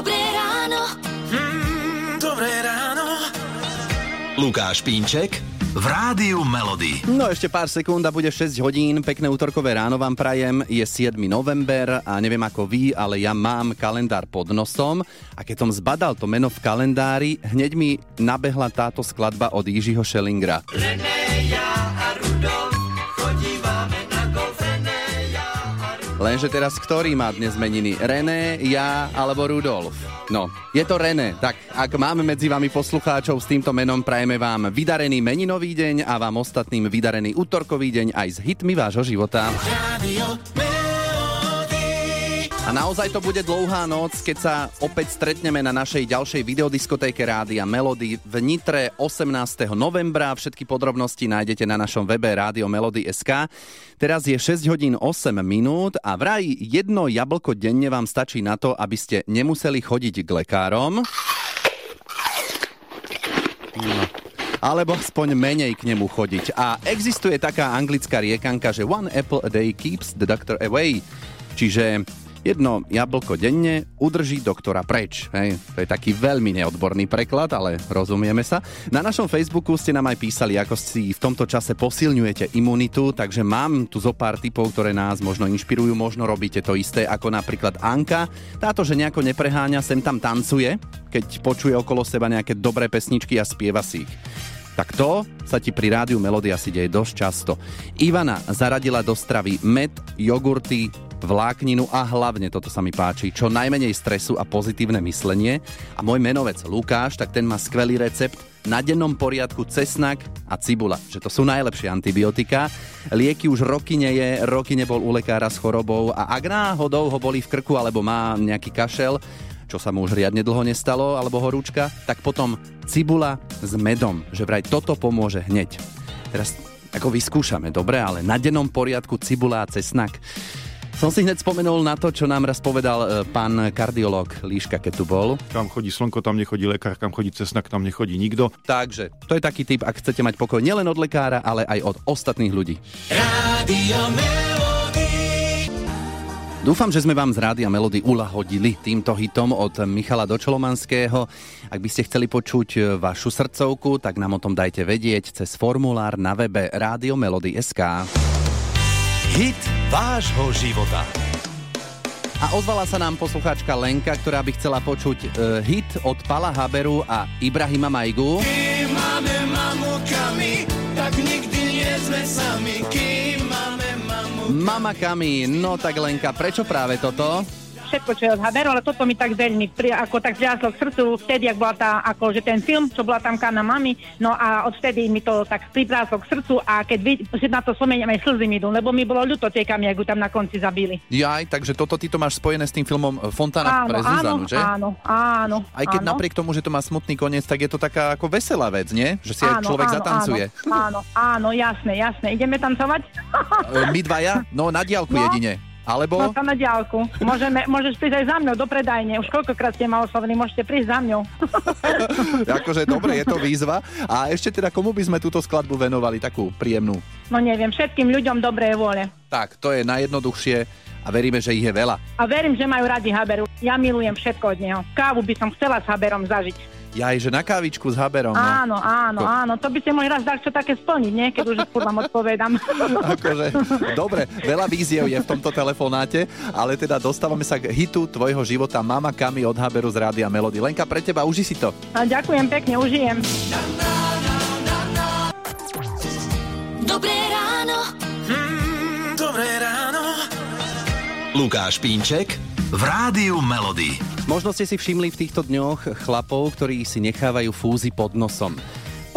Dobré ráno. Mm, dobré ráno. Lukáš Pínček v Rádiu Melody. No ešte pár sekúnd a bude 6 hodín. Pekné útorkové ráno vám prajem. Je 7. november a neviem ako vy, ale ja mám kalendár pod nosom a keď som zbadal to meno v kalendári, hneď mi nabehla táto skladba od Jižiho Šelingra. Lenže teraz ktorý má dnes meniny? René, ja alebo Rudolf? No, je to René. Tak ak máme medzi vami poslucháčov s týmto menom, prajeme vám vydarený meninový deň a vám ostatným vydarený útorkový deň aj s hitmi vášho života. Radio A naozaj to bude dlouhá noc, keď sa opäť stretneme na našej ďalšej videodiskotéke Rádia Melody v Nitre 18. novembra. Všetky podrobnosti nájdete na našom webe Rádio Melody.sk. Teraz je 6 hodín 8 minút a vraj jedno jablko denne vám stačí na to, aby ste nemuseli chodiť k lekárom. No alebo aspoň menej k nemu chodiť. A existuje taká anglická riekanka, že one apple a day keeps the doctor away. Čiže jedno jablko denne udrží doktora preč. Hej. To je taký veľmi neodborný preklad, ale rozumieme sa. Na našom Facebooku ste nám aj písali, ako si v tomto čase posilňujete imunitu, takže mám tu zo pár typov, ktoré nás možno inšpirujú, možno robíte to isté, ako napríklad Anka. Táto, že nejako nepreháňa, sem tam tancuje, keď počuje okolo seba nejaké dobré pesničky a spieva si ich. Tak to sa ti pri rádiu Melody asi deje dosť často. Ivana zaradila do stravy med, jogurty, vlákninu a hlavne, toto sa mi páči, čo najmenej stresu a pozitívne myslenie. A môj menovec Lukáš, tak ten má skvelý recept na dennom poriadku cesnak a cibula, že to sú najlepšie antibiotika. Lieky už roky nie je, roky nebol u lekára s chorobou a ak náhodou ho boli v krku alebo má nejaký kašel, čo sa mu už riadne dlho nestalo, alebo horúčka, tak potom cibula s medom, že vraj toto pomôže hneď. Teraz ako vyskúšame, dobre, ale na dennom poriadku cibula a cesnak. Som si hneď spomenul na to, čo nám raz povedal e, pán kardiolog Líška, keď tu bol. Kam chodí slnko, tam nechodí lekár, kam chodí cesnak, tam nechodí nikto. Takže to je taký typ, ak chcete mať pokoj nielen od lekára, ale aj od ostatných ľudí. Melody. Dúfam, že sme vám z Rádia Melody ulahodili týmto hitom od Michala Dočolomanského. Ak by ste chceli počuť e, vašu srdcovku, tak nám o tom dajte vedieť cez formulár na webe Rádio Melody.sk. Hit vášho života. A ozvala sa nám poslucháčka Lenka, ktorá by chcela počuť e, hit od Pala Haberu a Ibrahima Majgu. Kým máme mamu kami, tak nikdy nie sme sami. Kým máme mamu Mama Kami, no tak Lenka, prečo práve toto? Všetko, čo je od Haberu, ale toto mi tak veľmi pri, ako tak priaslo k srdcu vtedy, ak bola tá, ako že ten film, čo bola tam Kana Mami, no a odvtedy mi to tak pripráslo k srdcu a keď vy, si na to spomeniem, aj slzy mi idú, lebo mi bolo ľúto tej Kami, ak ju tam na konci zabili. Jaj, takže toto ty to máš spojené s tým filmom Fontana Áno, pre áno, Zuzanu, že? áno, áno. Aj keď áno. napriek tomu, že to má smutný koniec, tak je to taká ako veselá vec, nie? Že si aj človek zatancuje. Áno, áno, áno, jasné, jasné. Ideme tancovať? E, My dvaja? No na diálku No. jedine. Alebo? No to na diálku. Môžeme, môžeš prísť aj za mňou do predajne. Už koľkokrát ste ma oslovili, môžete prísť za mňou. akože dobre, je to výzva. A ešte teda komu by sme túto skladbu venovali, takú príjemnú? No neviem, všetkým ľuďom dobré vôle. Tak, to je najjednoduchšie a veríme, že ich je veľa. A verím, že majú radi Haberu. Ja milujem všetko od neho. Kávu by som chcela s Haberom zažiť. Jaj, že na kávičku s Haberom. No. Áno, áno, áno. To by ste mohli raz dať čo také splniť, nie? Keď už furt vám odpovedám. Akože, dobre, veľa víziev je v tomto telefonáte, ale teda dostávame sa k hitu tvojho života Mama Kami od Haberu z Rádia Melody. Lenka, pre teba, uži si to. A ďakujem pekne, užijem. Dobré ráno. Mm, dobré ráno. Lukáš Pínček v Rádiu Melody. Možno ste si všimli v týchto dňoch chlapov, ktorí si nechávajú fúzy pod nosom.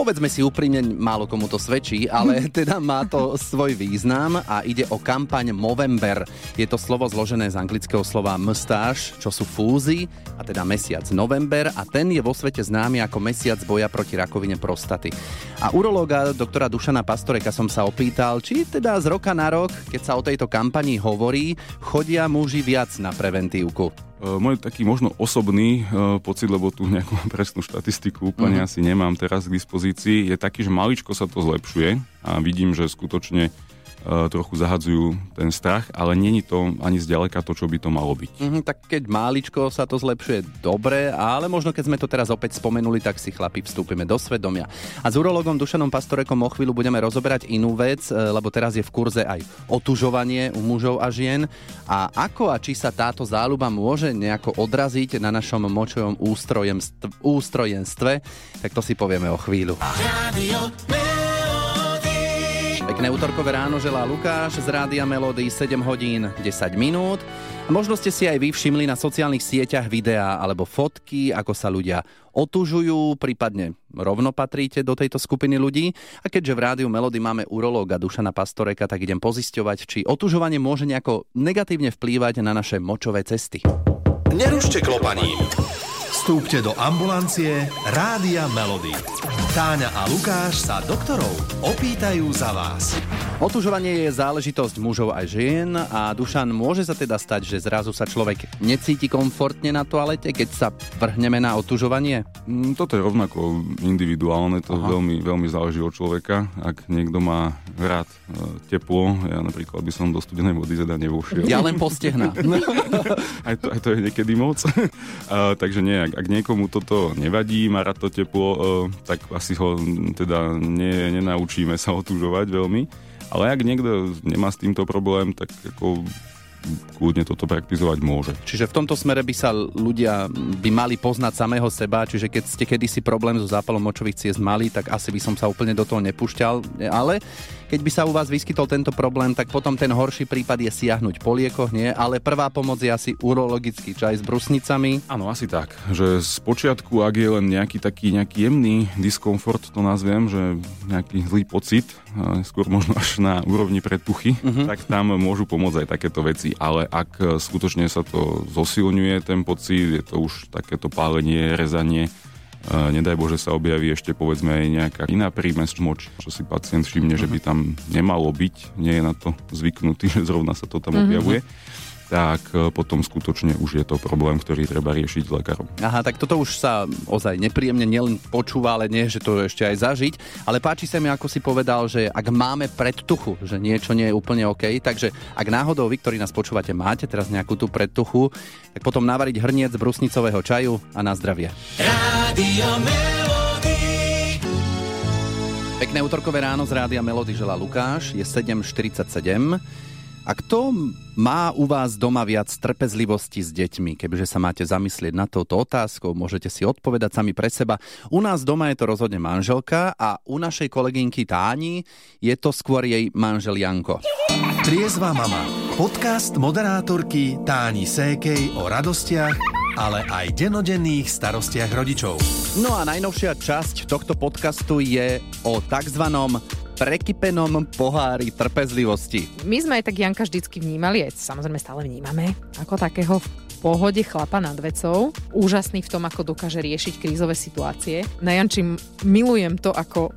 Povedzme si úprimne, málo komu to svedčí, ale teda má to svoj význam a ide o kampaň Movember. Je to slovo zložené z anglického slova mustache, čo sú fúzy, a teda mesiac november a ten je vo svete známy ako mesiac boja proti rakovine prostaty. A urológa doktora Dušana Pastoreka som sa opýtal, či teda z roka na rok, keď sa o tejto kampani hovorí, chodia muži viac na preventívku. E, Môj taký možno osobný e, pocit, lebo tu nejakú presnú štatistiku úplne Mhm. asi nemám teraz k dispozícii, je taký, že maličko sa to zlepšuje a vidím, že skutočne trochu zahadzujú ten strach, ale není to ani zďaleka to, čo by to malo byť. Mhm, tak keď máličko sa to zlepšuje, dobre, ale možno keď sme to teraz opäť spomenuli, tak si chlapi vstúpime do svedomia. A s urologom Dušanom Pastorekom o chvíľu budeme rozoberať inú vec, e, lebo teraz je v kurze aj otužovanie u mužov a žien. A ako a či sa táto záľuba môže nejako odraziť na našom močovom ústrojenstve, tak to si povieme o chvíľu. Pekné útorkové ráno želá Lukáš z Rádia Melody 7 hodín 10 minút. Možno ste si aj vy všimli na sociálnych sieťach videá alebo fotky, ako sa ľudia otužujú, prípadne rovno patríte do tejto skupiny ľudí. A keďže v Rádiu Melody máme urológa Dušana Pastoreka, tak idem pozisťovať, či otužovanie môže nejako negatívne vplývať na naše močové cesty. Nerušte klopaním. Vstúpte do ambulancie Rádia Melody. Táňa a Lukáš sa doktorov opýtajú za vás. Otužovanie je záležitosť mužov aj žien a Dušan, môže sa teda stať, že zrazu sa človek necíti komfortne na toalete, keď sa vrhneme na otužovanie? Mm, Toto je rovnako individuálne, to Aha. veľmi, veľmi záleží od človeka. Ak niekto má rád e, teplo, ja napríklad by som do studenej vody teda nevošiel. Ja len postehna. aj, to, aj to je niekedy moc. uh, takže nie, ak, ak niekomu toto nevadí, má rád to teplo, uh, tak asi ho teda ne, nenaučíme sa otužovať veľmi. Ale ak niekto nemá s týmto problém, tak ako kľudne toto praktizovať môže. Čiže v tomto smere by sa ľudia by mali poznať samého seba, čiže keď ste kedysi problém so zápalom močových ciest mali, tak asi by som sa úplne do toho nepúšťal. Ale keď by sa u vás vyskytol tento problém, tak potom ten horší prípad je siahnuť po liekoch, nie? Ale prvá pomoc je asi urologický čaj s brusnicami. Áno, asi tak. Že z počiatku, ak je len nejaký taký nejaký jemný diskomfort, to nazviem, že nejaký zlý pocit, skôr možno až na úrovni predpuchy, uh-huh. tak tam môžu pomôcť aj takéto veci. Ale ak skutočne sa to zosilňuje, ten pocit, je to už takéto pálenie, rezanie, nedaj Bože sa objaví ešte povedzme aj nejaká iná prímes moč, čo si pacient všimne, že by tam nemalo byť, nie je na to zvyknutý, že zrovna sa to tam objavuje, tak e, potom skutočne už je to problém, ktorý treba riešiť s lekárom. Aha, tak toto už sa ozaj nepríjemne nielen počúva, ale nie, že to ešte aj zažiť. Ale páči sa mi, ako si povedal, že ak máme predtuchu, že niečo nie je úplne OK, takže ak náhodou vy, ktorí nás počúvate, máte teraz nejakú tú predtuchu, tak potom navariť hrniec brusnicového čaju a na zdravie. Rádio. Pekné útorkové ráno z Rádia Melody žela Lukáš, je 7.47. A kto má u vás doma viac trpezlivosti s deťmi? Kebyže sa máte zamyslieť na touto otázkou, môžete si odpovedať sami pre seba. U nás doma je to rozhodne manželka a u našej kolegynky Táni je to skôr jej manžel Janko. Triezva mama. Podcast moderátorky Táni Sékej o radostiach, ale aj denodenných starostiach rodičov. No a najnovšia časť tohto podcastu je o takzvanom prekypenom pohári trpezlivosti. My sme aj tak Janka vždycky vnímali, aj samozrejme stále vnímame, ako takého v pohode chlapa nad vecou. Úžasný v tom, ako dokáže riešiť krízové situácie. Na Janči milujem to, ako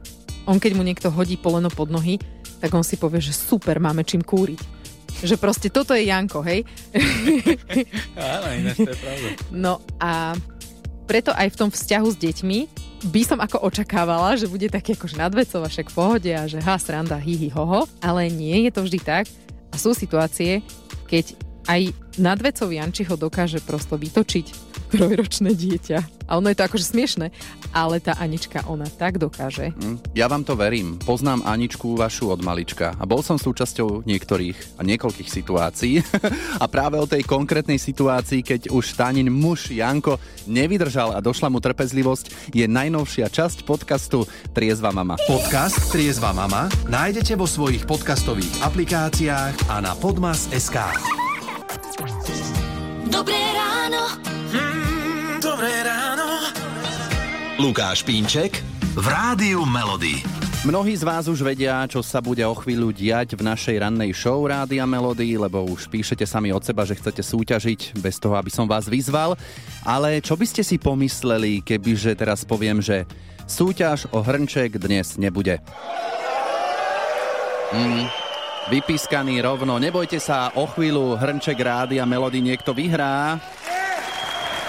on keď mu niekto hodí poleno pod nohy, tak on si povie, že super, máme čím kúriť. Že proste toto je Janko, hej? Áno, ináč to je pravda. No a preto aj v tom vzťahu s deťmi by som ako očakávala, že bude taký akože nadvecov a však pohode a že ha, sranda, hi, hi, hoho. Ale nie je to vždy tak. A sú situácie, keď aj nadvecov Jančiho dokáže prosto vytočiť trojročné dieťa. A ono je to akože smiešne, ale tá Anička, ona tak dokáže. Hm, Ja vám to verím. Poznám Aničku vašu od malička a bol som súčasťou niektorých a niekoľkých situácií. a práve o tej konkrétnej situácii, keď už Tánin muž Janko nevydržal a došla mu trpezlivosť, je najnovšia časť podcastu Triezva mama. Podcast Triezva mama nájdete vo svojich podcastových aplikáciách a na podmas.sk. Dobré ráno. Dobré ráno. Lukáš Pínček v Rádiu Melody. Mnohí z vás už vedia, čo sa bude o chvíľu diať v našej rannej show Rádia Melody, lebo už píšete sami od seba, že chcete súťažiť bez toho, aby som vás vyzval. Ale čo by ste si pomysleli, kebyže teraz poviem, že súťaž o hrnček dnes nebude? Mm, vypískaný rovno. Nebojte sa, o chvíľu hrnček Rádia Melody niekto vyhrá.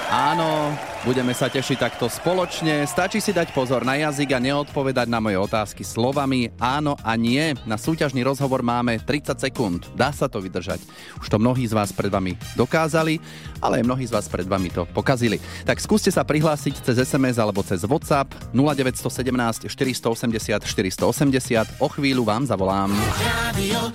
Áno, budeme sa tešiť takto spoločne. Stačí si dať pozor na jazyk a neodpovedať na moje otázky slovami áno a nie. Na súťažný rozhovor máme 30 sekúnd. Dá sa to vydržať. Už to mnohí z vás pred vami dokázali, ale aj mnohí z vás pred vami to pokazili. Tak skúste sa prihlásiť cez SMS alebo cez WhatsApp 0917 480 480. O chvíľu vám zavolám. Radio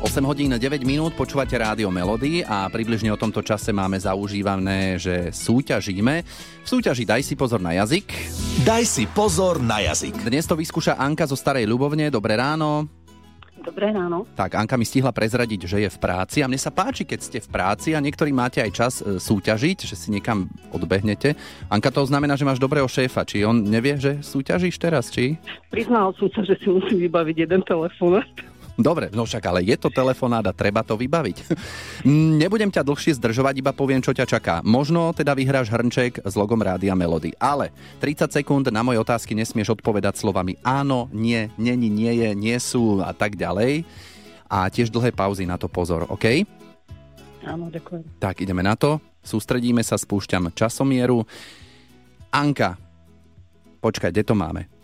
8 hodín 9 minút počúvate rádio Melody a približne o tomto čase máme zaužívané, že súťažíme. V súťaži Daj si pozor na jazyk. Daj si pozor na jazyk. Dnes to vyskúša Anka zo Starej Ľubovne. Dobré ráno. Dobré ráno. Tak, Anka mi stihla prezradiť, že je v práci a mne sa páči, keď ste v práci a niektorí máte aj čas e, súťažiť, že si niekam odbehnete. Anka, to znamená, že máš dobrého šéfa. Či on nevie, že súťažíš teraz, či? Priznal som sa, že si musím vybaviť jeden telefón. Dobre, no však ale je to telefonát a treba to vybaviť. Nebudem ťa dlhšie zdržovať, iba poviem, čo ťa čaká. Možno teda vyhráš hrnček s logom Rádia Melody, ale 30 sekúnd na moje otázky nesmieš odpovedať slovami áno, nie, není, nie je, nie sú a tak ďalej. A tiež dlhé pauzy na to pozor, OK? Áno, ďakujem. Tak, ideme na to. Sústredíme sa, spúšťam časomieru. Anka, počkaj, kde to máme?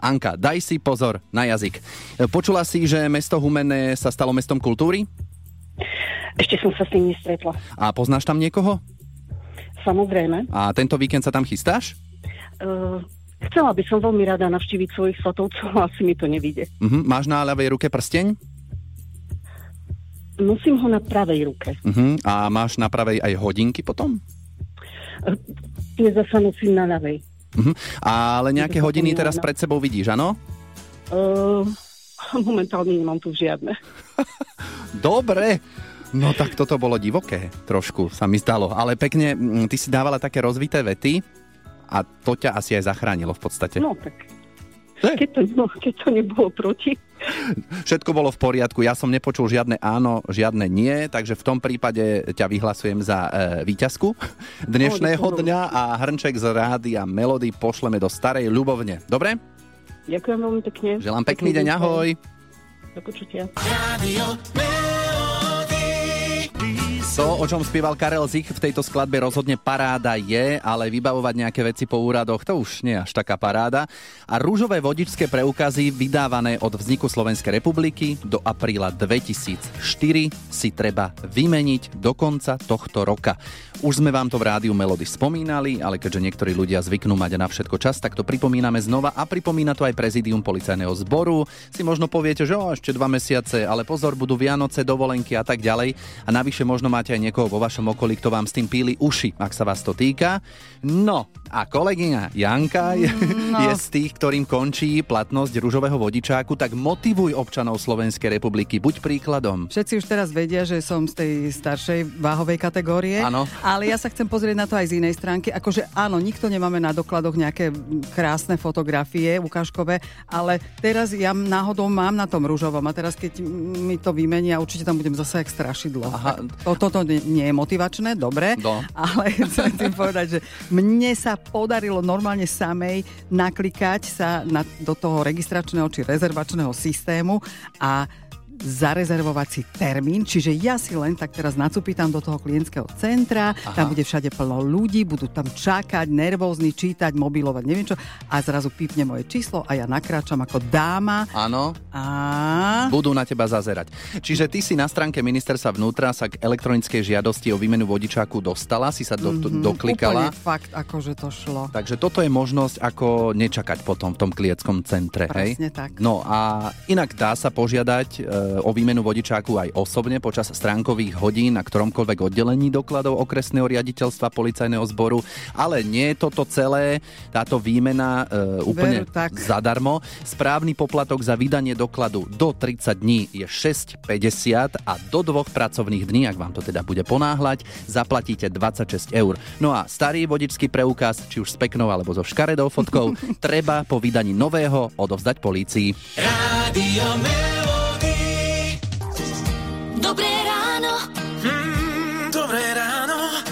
Anka, daj si pozor na jazyk. Počula si, že mesto Humenné sa stalo mestom kultúry? Ešte som sa s tým nestretla. A poznáš tam niekoho? Samozrejme. A tento víkend sa tam chystáš? Uh, chcela by som veľmi rada navštíviť svojich svatovcov, ale asi mi to nevíde. Uh-huh. Máš na ľavej ruke prsteň? Nosím ho na pravej ruke. Uh-huh. A máš na pravej aj hodinky potom? Uh, tie zasa nosím na ľavej. Uh-huh. Ale nejaké hodiny teraz pred sebou vidíš, áno? Uh, momentálne nemám tu žiadne. Dobre. No tak toto bolo divoké, trošku sa mi zdalo. Ale pekne, mm, ty si dávala také rozvité vety a to ťa asi aj zachránilo v podstate. No tak, Eh. keď to, no, keď to nebolo proti. Všetko bolo v poriadku, ja som nepočul žiadne áno, žiadne nie, takže v tom prípade ťa vyhlasujem za e, víťazku dnešného dňa a hrnček z rády a melody pošleme do Starej Ľubovne. Dobre? Ďakujem veľmi pekne. Želám pekný deň, ahoj. Do počutia. To, o čom spieval Karel Zich v tejto skladbe rozhodne paráda je, ale vybavovať nejaké veci po úradoch, to už nie až taká paráda. A rúžové vodičské preukazy vydávané od vzniku Slovenskej republiky do apríla 2004 si treba vymeniť do konca tohto roka. Už sme vám to v rádiu Melody spomínali, ale keďže niektorí ľudia zvyknú mať na všetko čas, tak to pripomíname znova a pripomína to aj prezidium policajného zboru. Si možno poviete, že o, ešte dva mesiace, ale pozor, budú Vianoce, dovolenky a tak ďalej. A navyše možno máte aj niekoho vo vašom okolí, kto vám s tým píli uši, ak sa vás to týka. No a kolegyňa Janka je, No. je z tých, ktorým končí platnosť rúžového vodičáku, tak motivuj občanov Slovenskej republiky, buď príkladom. Všetci už teraz vedia, že som z tej staršej váhovej kategórie. Áno. Ale ja sa chcem pozrieť na to aj z inej stránky. Akože áno, nikto nemáme na dokladoch nejaké krásne fotografie ukážkové, ale teraz ja náhodou mám na tom rúžovom a teraz keď mi to vymenia, určite tam budem zase jak strašidlo. Aha. To, toto nie nie je motivačné, dobre, No. ale chcem tým povedať, že mne sa podarilo normálne samej naklikať sa na, do toho registračného či rezervačného systému a zarezervovať si termín, čiže ja si len tak teraz nacupítam do toho klientského centra, Aha. tam bude všade plno ľudí, budú tam čakať, nervózni, čítať, mobilovať, neviem čo, a zrazu pípne moje číslo a ja nakráčam ako dáma Áno. a... budú na teba zazerať. Čiže ty si na stránke ministerstva vnútra sa k elektronickej žiadosti o výmenu vodičáku dostala, si sa do, mm-hmm, doklikala. Úplne fakt, akože to šlo. Takže toto je možnosť, ako nečakať potom v tom klieckom centre. hej? Presne tak. No a inak dá sa požiadať e, o výmenu vodičáku aj osobne počas stránkových hodín na ktoromkoľvek oddelení dokladov okresného riaditeľstva policajného zboru, ale nie je toto celé, táto výmena e, úplne Veru, tak. zadarmo. Správny poplatok za vydanie dokladu do 30 dní je 6,50 a do dvoch pracovných dní, ak vám to teda bude ponáhľať, zaplatíte 26 eur. No a starý vodičský preukaz, či už s peknou alebo so škaredou fotkou, treba po vydaní nového odovzdať polícii. Radio. Dobré ráno. Mm, dobré ráno.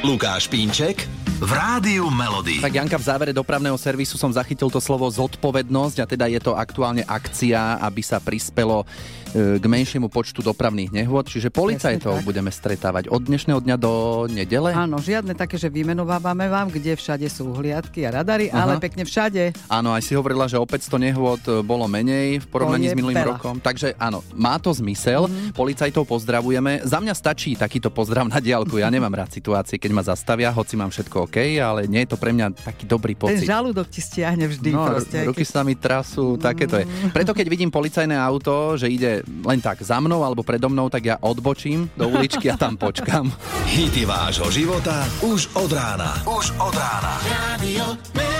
Lukáš Pínček v Rádiu Melody. Tak Janka, v závere dopravného servisu som zachytil to slovo zodpovednosť a teda je to aktuálne akcia, aby sa prispelo k menšiemu počtu dopravných nehôd, čiže policajtov budeme stretávať od dnešného dňa do nedele. Áno, žiadne také, že vymenovávame vám, kde všade sú hliadky a radary, Aha. ale pekne všade. Áno, aj si hovorila, že o 500 nehôd e, bolo menej v porovnaní To s minulým veľa. rokom. Takže áno, má to zmysel. Mm-hmm. Policajtov pozdravujeme. Za mňa stačí takýto pozdrav na diálku. Ja nemám rád situácie, keď ma zastavia, hoci mám všetko OK, ale nie je to pre mňa taký dobrý Ten pocit. žalúdok ti stiahne vždy No, proste. ruky sa mi trasú, takéto je. Preto keď vidím policajné auto, že ide len tak za mnou alebo predo mnou, tak ja odbočím do uličky a tam počkam. Hity vášho života už od rána. Už od rána. Radio.